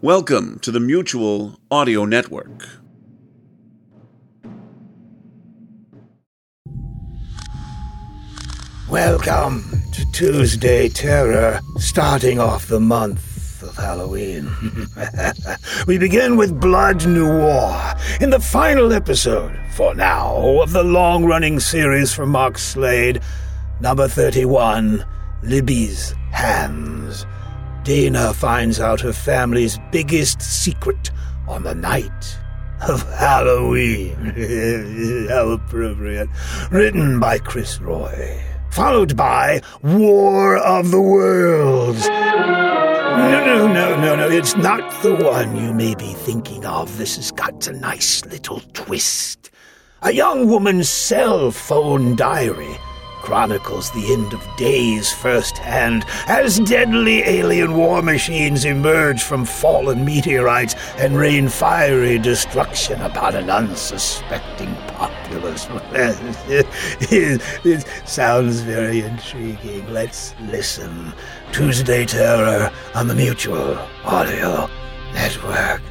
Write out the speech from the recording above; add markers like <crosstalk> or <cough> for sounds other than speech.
Welcome to the Mutual Audio Network. Welcome to Tuesday Terror, starting off the month of Halloween. <laughs> we begin with Blood Noir in the final episode, for now, of the long running series from Mark Slade, number 31 Libby's Hands. Dana finds out her family's biggest secret on the night of Halloween. <laughs> How appropriate. Written by Chris Roy. Followed by War of the Worlds. No, no, no, no, no. It's not the one you may be thinking of. This has got a nice little twist. A young woman's cell phone diary chronicles the end of days firsthand as deadly alien war machines emerge from fallen meteorites and rain fiery destruction upon an unsuspecting populace. <laughs> it sounds very intriguing. Let's listen. Tuesday Terror on the Mutual Audio Network.